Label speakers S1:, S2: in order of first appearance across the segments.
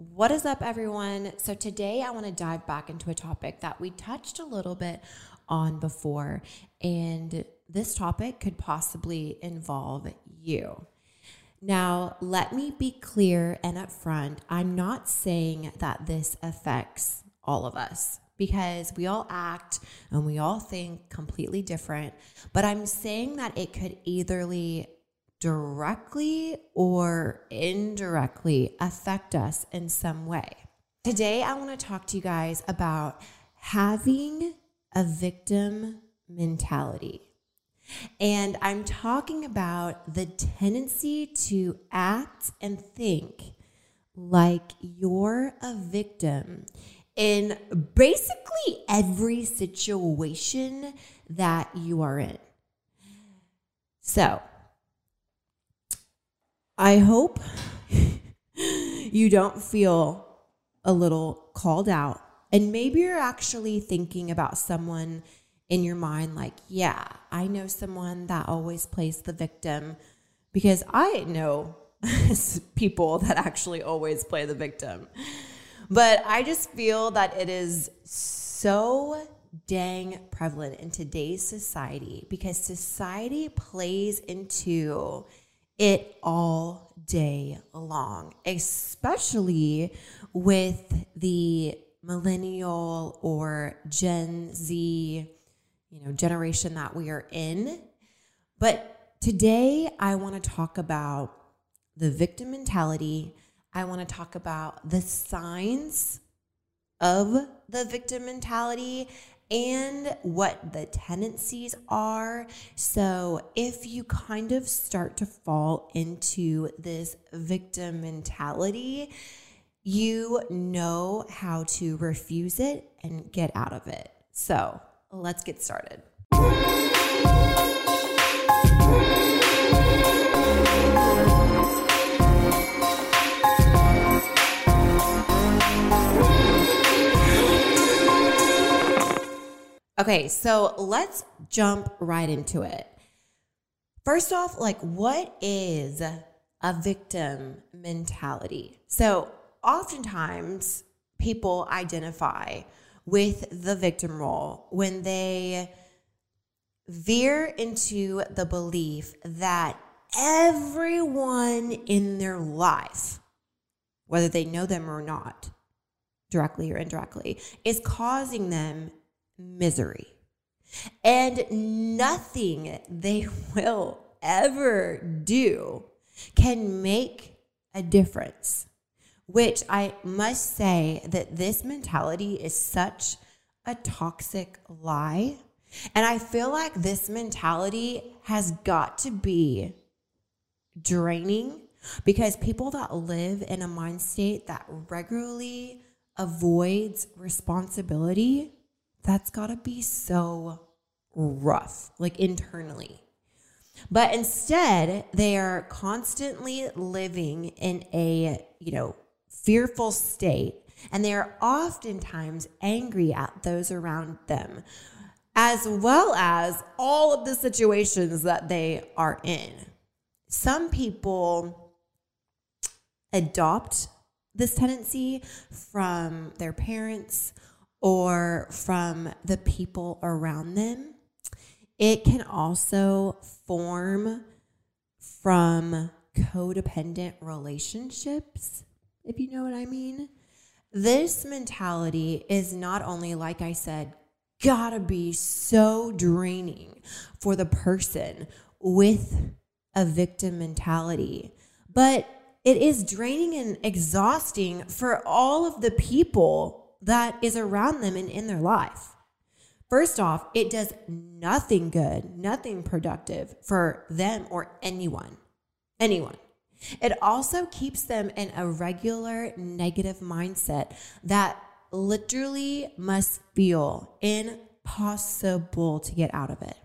S1: What is up, everyone? So, today I want to dive back into a topic that we touched a little bit on before, and this topic could possibly involve you. Now, let me be clear and upfront I'm not saying that this affects all of us because we all act and we all think completely different, but I'm saying that it could eitherly directly or indirectly affect us in some way. Today, I want to talk to you guys about having a victim mentality. And I'm talking about the tendency to act and think like you're a victim in basically every situation that you are in. So, I hope you don't feel a little called out. And maybe you're actually thinking about someone in your mind, like, yeah, I know someone that always plays the victim because I know people that actually always play the victim. But I just feel that it is so dang prevalent in today's society because society plays into it all day long, especially with the millennial or Gen Z, you know, generation that we are in. But today I want to talk about the victim mentality. I want to talk about the signs of the victim mentality and what the tendencies are. So, if you kind of start to fall into this victim mentality, you know how to refuse it and get out of it. So, let's get started. Okay, so let's jump right into it. First off, like, what is a victim mentality? So, oftentimes people identify with the victim role when they veer into the belief that everyone in their life, whether they know them or not, directly or indirectly, is causing them misery. And nothing they will ever do can make a difference. Which I must say that this mentality is such a toxic lie. And I feel like this mentality has got to be draining because people that live in a mind state that regularly avoids responsibility that's got to be so rough, like internally. But instead, they are constantly living in a, you know, fearful state and they are oftentimes angry at those around them as well as all of the situations that they are in. Some people adopt this tendency from their parents or from the people around them. It can also form from codependent relationships, if you know what I mean. This mentality is not only, like I said, gotta be so draining for the person with a victim mentality, but it is draining and exhausting for all of the people that is around them and in their life. First off, it does nothing good, nothing productive for them or anyone. Anyone. It also keeps them in a regular negative mindset that literally must feel impossible to get out of it.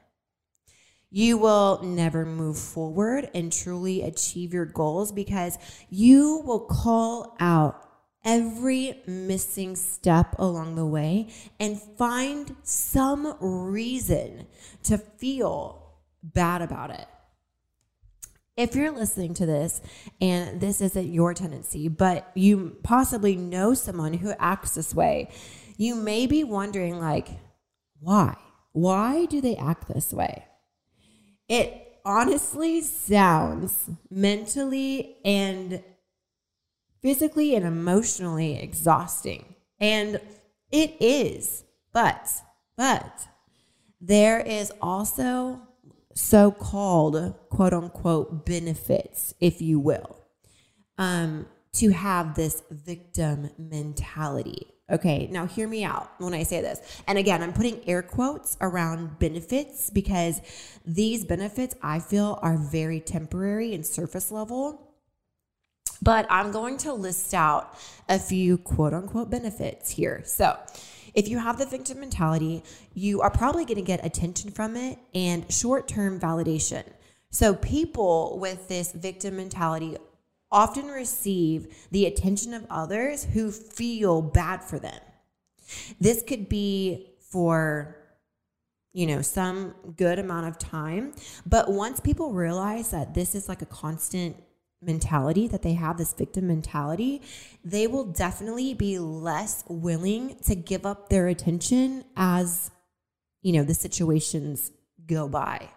S1: You will never move forward and truly achieve your goals because you will call out every missing step along the way and find some reason to feel bad about it. If you're listening to this and this isn't your tendency, but you possibly know someone who acts this way, you may be wondering, like, why? Why do they act this way? It honestly sounds mentally and physically and emotionally exhausting. And it is. But, but there is also so called quote unquote benefits, if you will, um, to have this victim mentality. Okay, now hear me out when I say this. And again, I'm putting air quotes around benefits because these benefits I feel are very temporary and surface level. But I'm going to list out a few quote unquote benefits here. So, if you have the victim mentality, you are probably going to get attention from it and short term validation. So, people with this victim mentality often receive the attention of others who feel bad for them. This could be for you know, some good amount of time. But once people realize that this is like a constant mentality, that they have this victim mentality, they will definitely be less willing to give up their attention as, you know, the situations go by.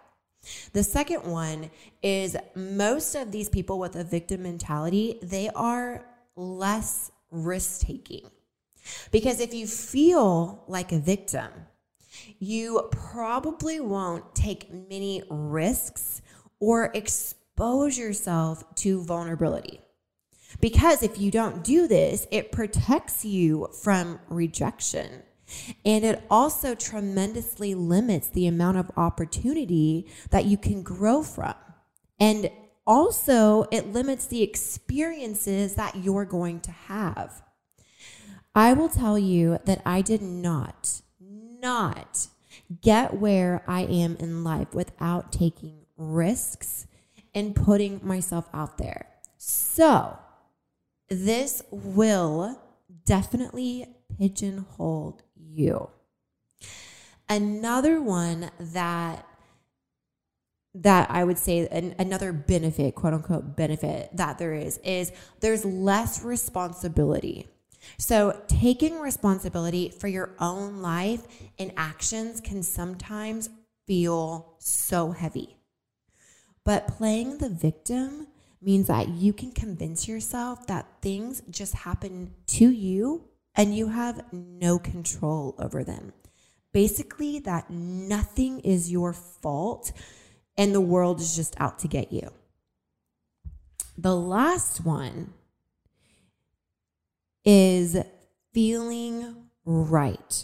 S1: The second one is most of these people with a victim mentality, they are less risk taking. Because if you feel like a victim, you probably won't take many risks or expose yourself to vulnerability. Because if you don't do this, it protects you from rejection. And it also tremendously limits the amount of opportunity that you can grow from. And also, it limits the experiences that you're going to have. I will tell you that I did not, not get where I am in life without taking risks and putting myself out there. So, this will definitely pigeonhole you. Another one that that I would say an, another benefit, quote unquote benefit that there is is there's less responsibility. So, taking responsibility for your own life and actions can sometimes feel so heavy. But playing the victim means that you can convince yourself that things just happen to you and you have no control over them. Basically, that nothing is your fault and the world is just out to get you. The last one is feeling right.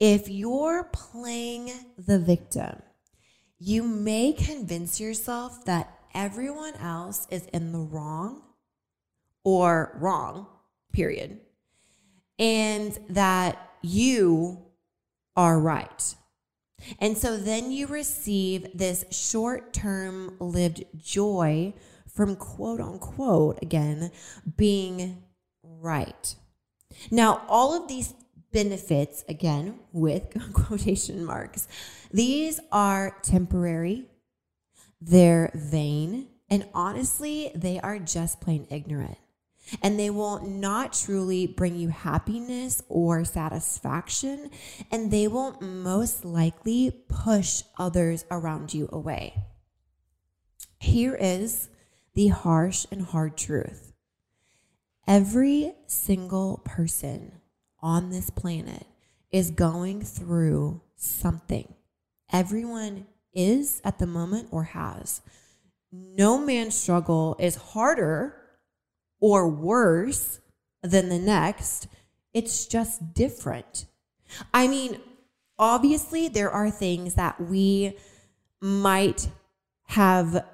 S1: If you're playing the victim, you may convince yourself that everyone else is in the wrong or wrong, period and that you are right. And so then you receive this short term lived joy from quote unquote, again, being right. Now, all of these benefits, again, with quotation marks, these are temporary, they're vain, and honestly, they are just plain ignorant. And they will not truly bring you happiness or satisfaction, and they will most likely push others around you away. Here is the harsh and hard truth. Every single person on this planet is going through something. Everyone is at the moment or has. No man's struggle is harder or worse than the next. It's just different. I mean, obviously, there are things that we might have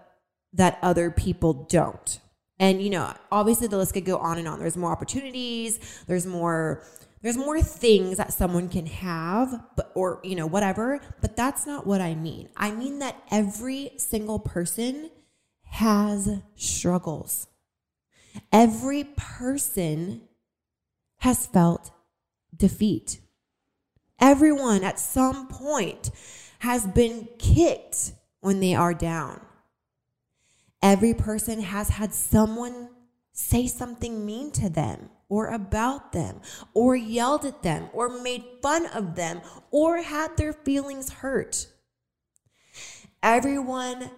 S1: that other people don't. And you know, obviously the list could go on and on. There's more opportunities, there's more there's more things that someone can have, but or you know, whatever, but that's not what I mean. I mean that every single person has struggles. Every person has felt defeat. Everyone at some point has been kicked when they are down. Every person has had someone say something mean to them or about them or yelled at them or made fun of them or had their feelings hurt. Everyone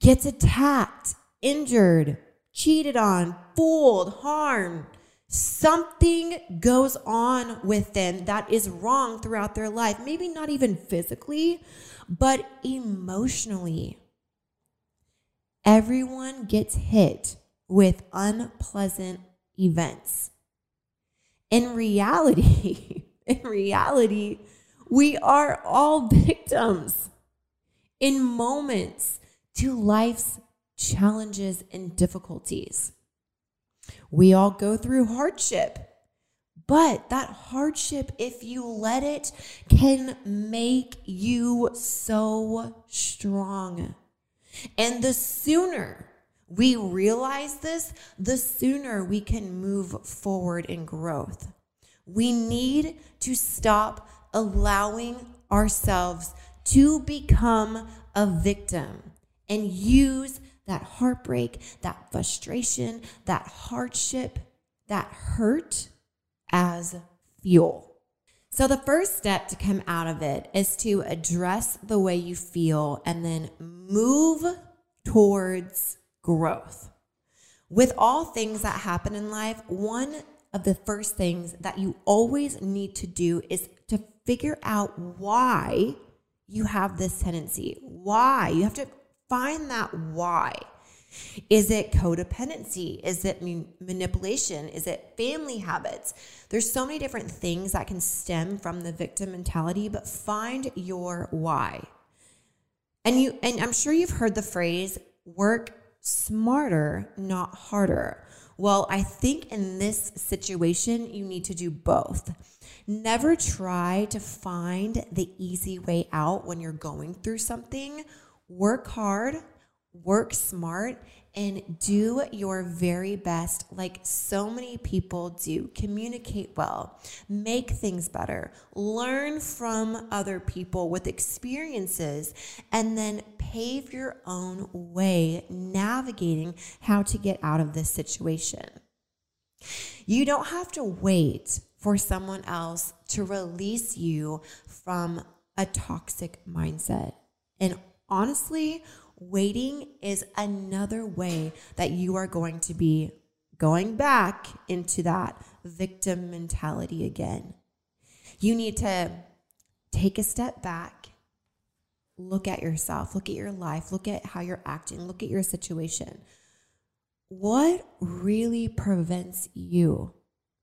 S1: gets attacked, injured, cheated on, fooled, harmed. Something goes on with them that is wrong throughout their life. Maybe not even physically, but emotionally. Everyone gets hit with unpleasant events. In reality, in reality, we are all victims in moments to life's challenges and difficulties. We all go through hardship, but that hardship, if you let it, can make you so strong. And the sooner we realize this, the sooner we can move forward in growth. We need to stop allowing ourselves to become a victim and use that heartbreak, that frustration, that hardship, that hurt as fuel. So, the first step to come out of it is to address the way you feel and then move towards growth. With all things that happen in life, one of the first things that you always need to do is to figure out why you have this tendency. Why? You have to find that why. Is it codependency? Is it manipulation? Is it family habits? There's so many different things that can stem from the victim mentality, but find your why. And you and I'm sure you've heard the phrase work smarter, not harder. Well, I think in this situation you need to do both. Never try to find the easy way out when you're going through something. Work hard work smart and do your very best, like so many people do. Communicate well, make things better, learn from other people with experiences, and then pave your own way navigating how to get out of this situation. You don't have to wait for someone else to release you from a toxic mindset. And honestly, waiting is another way that you are going to be going back into that victim mentality again. You need to take a step back, look at yourself, look at your life, look at how you're acting, look at your situation. What really prevents you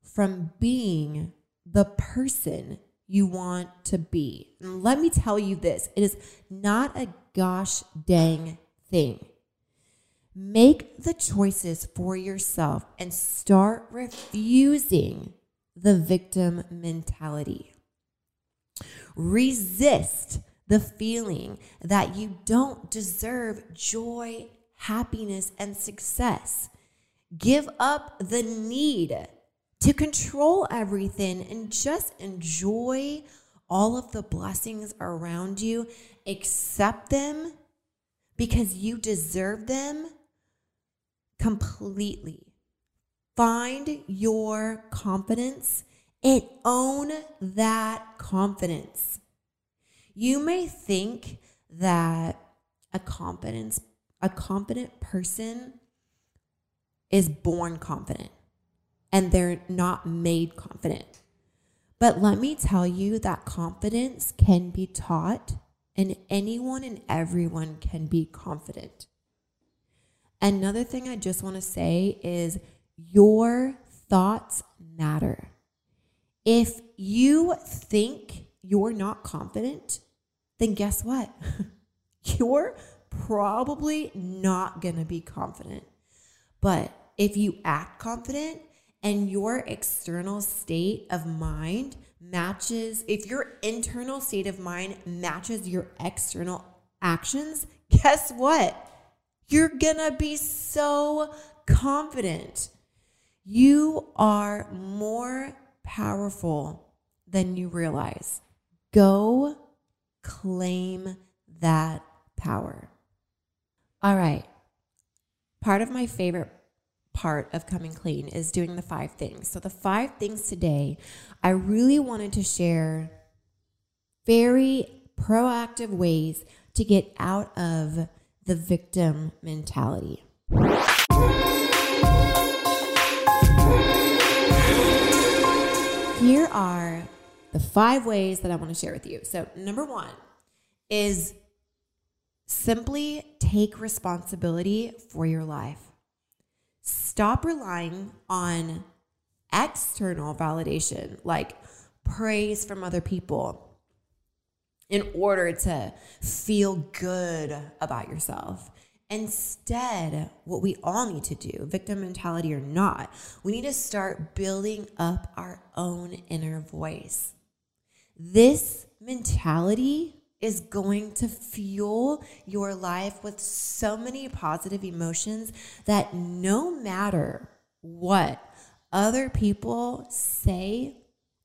S1: from being the person you want to be? And let me tell you this it is not a gosh dang thing. Make the choices for yourself and start refusing the victim mentality. Resist the feeling that you don't deserve joy, happiness, and success. Give up the need to control everything and just enjoy all of the blessings around you accept them because you deserve them completely. Find your confidence and own that confidence. You may think that a confidence a confident person is born confident and they're not made confident. But let me tell you that confidence can be taught and anyone and everyone can be confident. Another thing I just want to say is your thoughts matter. If you think you're not confident, then guess what? you're probably not going to be confident. But if you act confident and your external state of mind matches, if your internal state of mind matches your external actions, guess what? You're gonna be so confident. You are more powerful than you realize. Go claim that power. All right. Part of my favorite part of coming clean is doing the five things. So, the five things today, I really wanted to share very proactive ways to get out of the victim mentality. Here are the five ways that I want to share with you. So, number one is simply take responsibility for your life. Stop relying on external validation, like praise from other people, in order to feel good about yourself. Instead, what we all need to do, victim mentality or not, we need to start building up our own inner voice. This mentality is going to fuel your life with so many positive emotions that no matter what other people say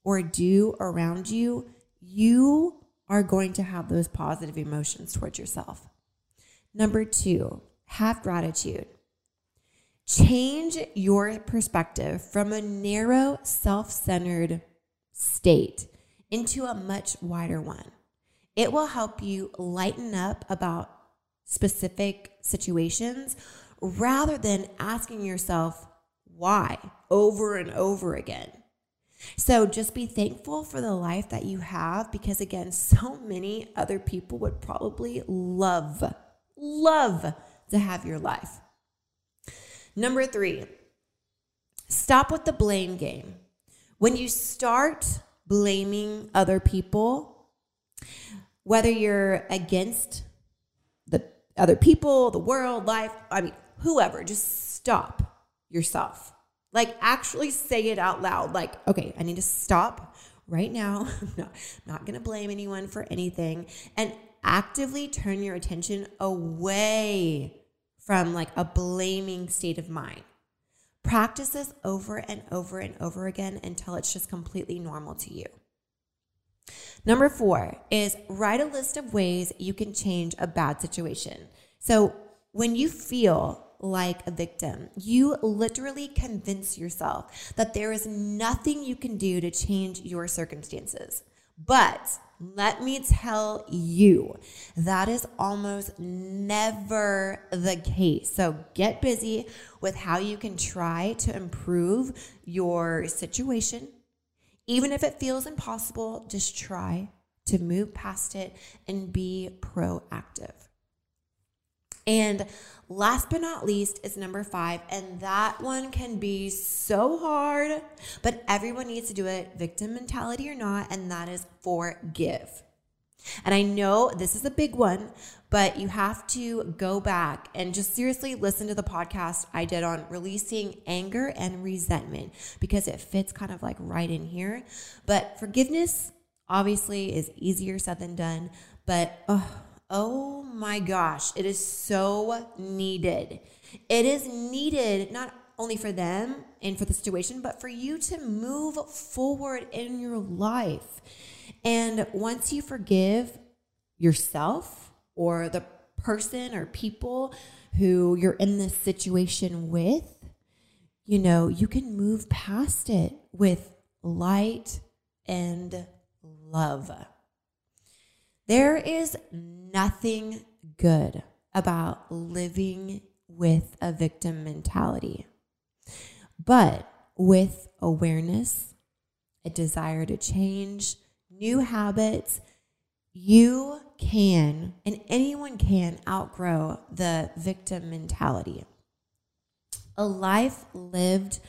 S1: or do around you, you are going to have those positive emotions towards yourself. Number two, have gratitude. Change your perspective from a narrow, self centered state into a much wider one. It will help you lighten up about specific situations rather than asking yourself why over and over again. So just be thankful for the life that you have because, again, so many other people would probably love, love to have your life. Number three, stop with the blame game. When you start blaming other people, whether you're against the other people, the world, life, I mean, whoever, just stop yourself like actually say it out loud. Like, okay, I need to stop right now. I'm not, not to blame anyone for anything. And actively turn your attention away from like a blaming state of mind. Practice this over and over and over again until it's just completely normal to you. Number four is write a list of ways you can change a bad situation. So when you feel like a victim. You literally convince yourself that there is nothing you can do to change your circumstances. But let me tell you, that is almost never the case. So get busy with how you can try to improve your situation. Even if it feels impossible, just try to move past it and be proactive. And last but not least is number five. And that one can be so hard, but everyone needs to do it, victim mentality or not. And that is forgive. And I know this is a big one, but you have to go back and just seriously listen to the podcast I did on releasing anger and resentment because it fits kind of like right in here. But forgiveness obviously is easier said than done, but oh, Oh my gosh, it is so needed. It is needed not only for them and for the situation, but for you to move forward in your life. And once you forgive yourself or the person or people who you're in this situation with, you know, you can move past it with light and love. There is nothing good about living with a victim mentality. But with awareness, a desire to change, new habits, you can and anyone can outgrow the victim mentality. A life lived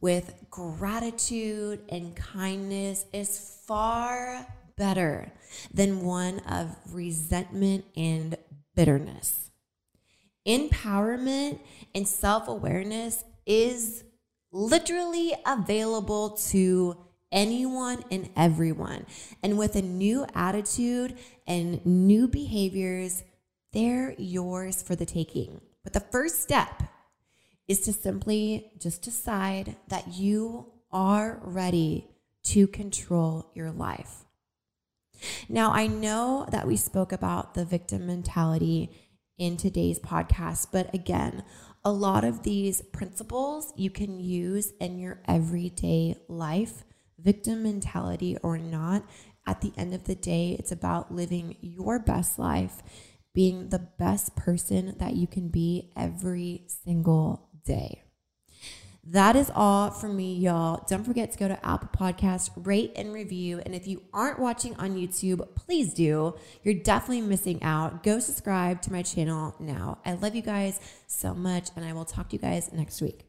S1: with gratitude and kindness is far better than one of resentment and bitterness. Empowerment and self awareness is literally available to anyone and everyone. And with a new attitude and new behaviors, they're yours for the taking. But the first step is to simply just decide that you are ready to control your life. Now, I know that we spoke about the victim mentality in today's podcast, but again, a lot of these principles you can use in your everyday life, victim mentality or not. At the end of the day, it's about living your best life, being the best person that you can be every single day. That is all from me, y'all. Don't forget to go to Apple Podcast, rate and review. And if you aren't watching on YouTube, please do. You're definitely missing out. Go subscribe to my channel now. I love you guys so much, and I will talk to you guys next week.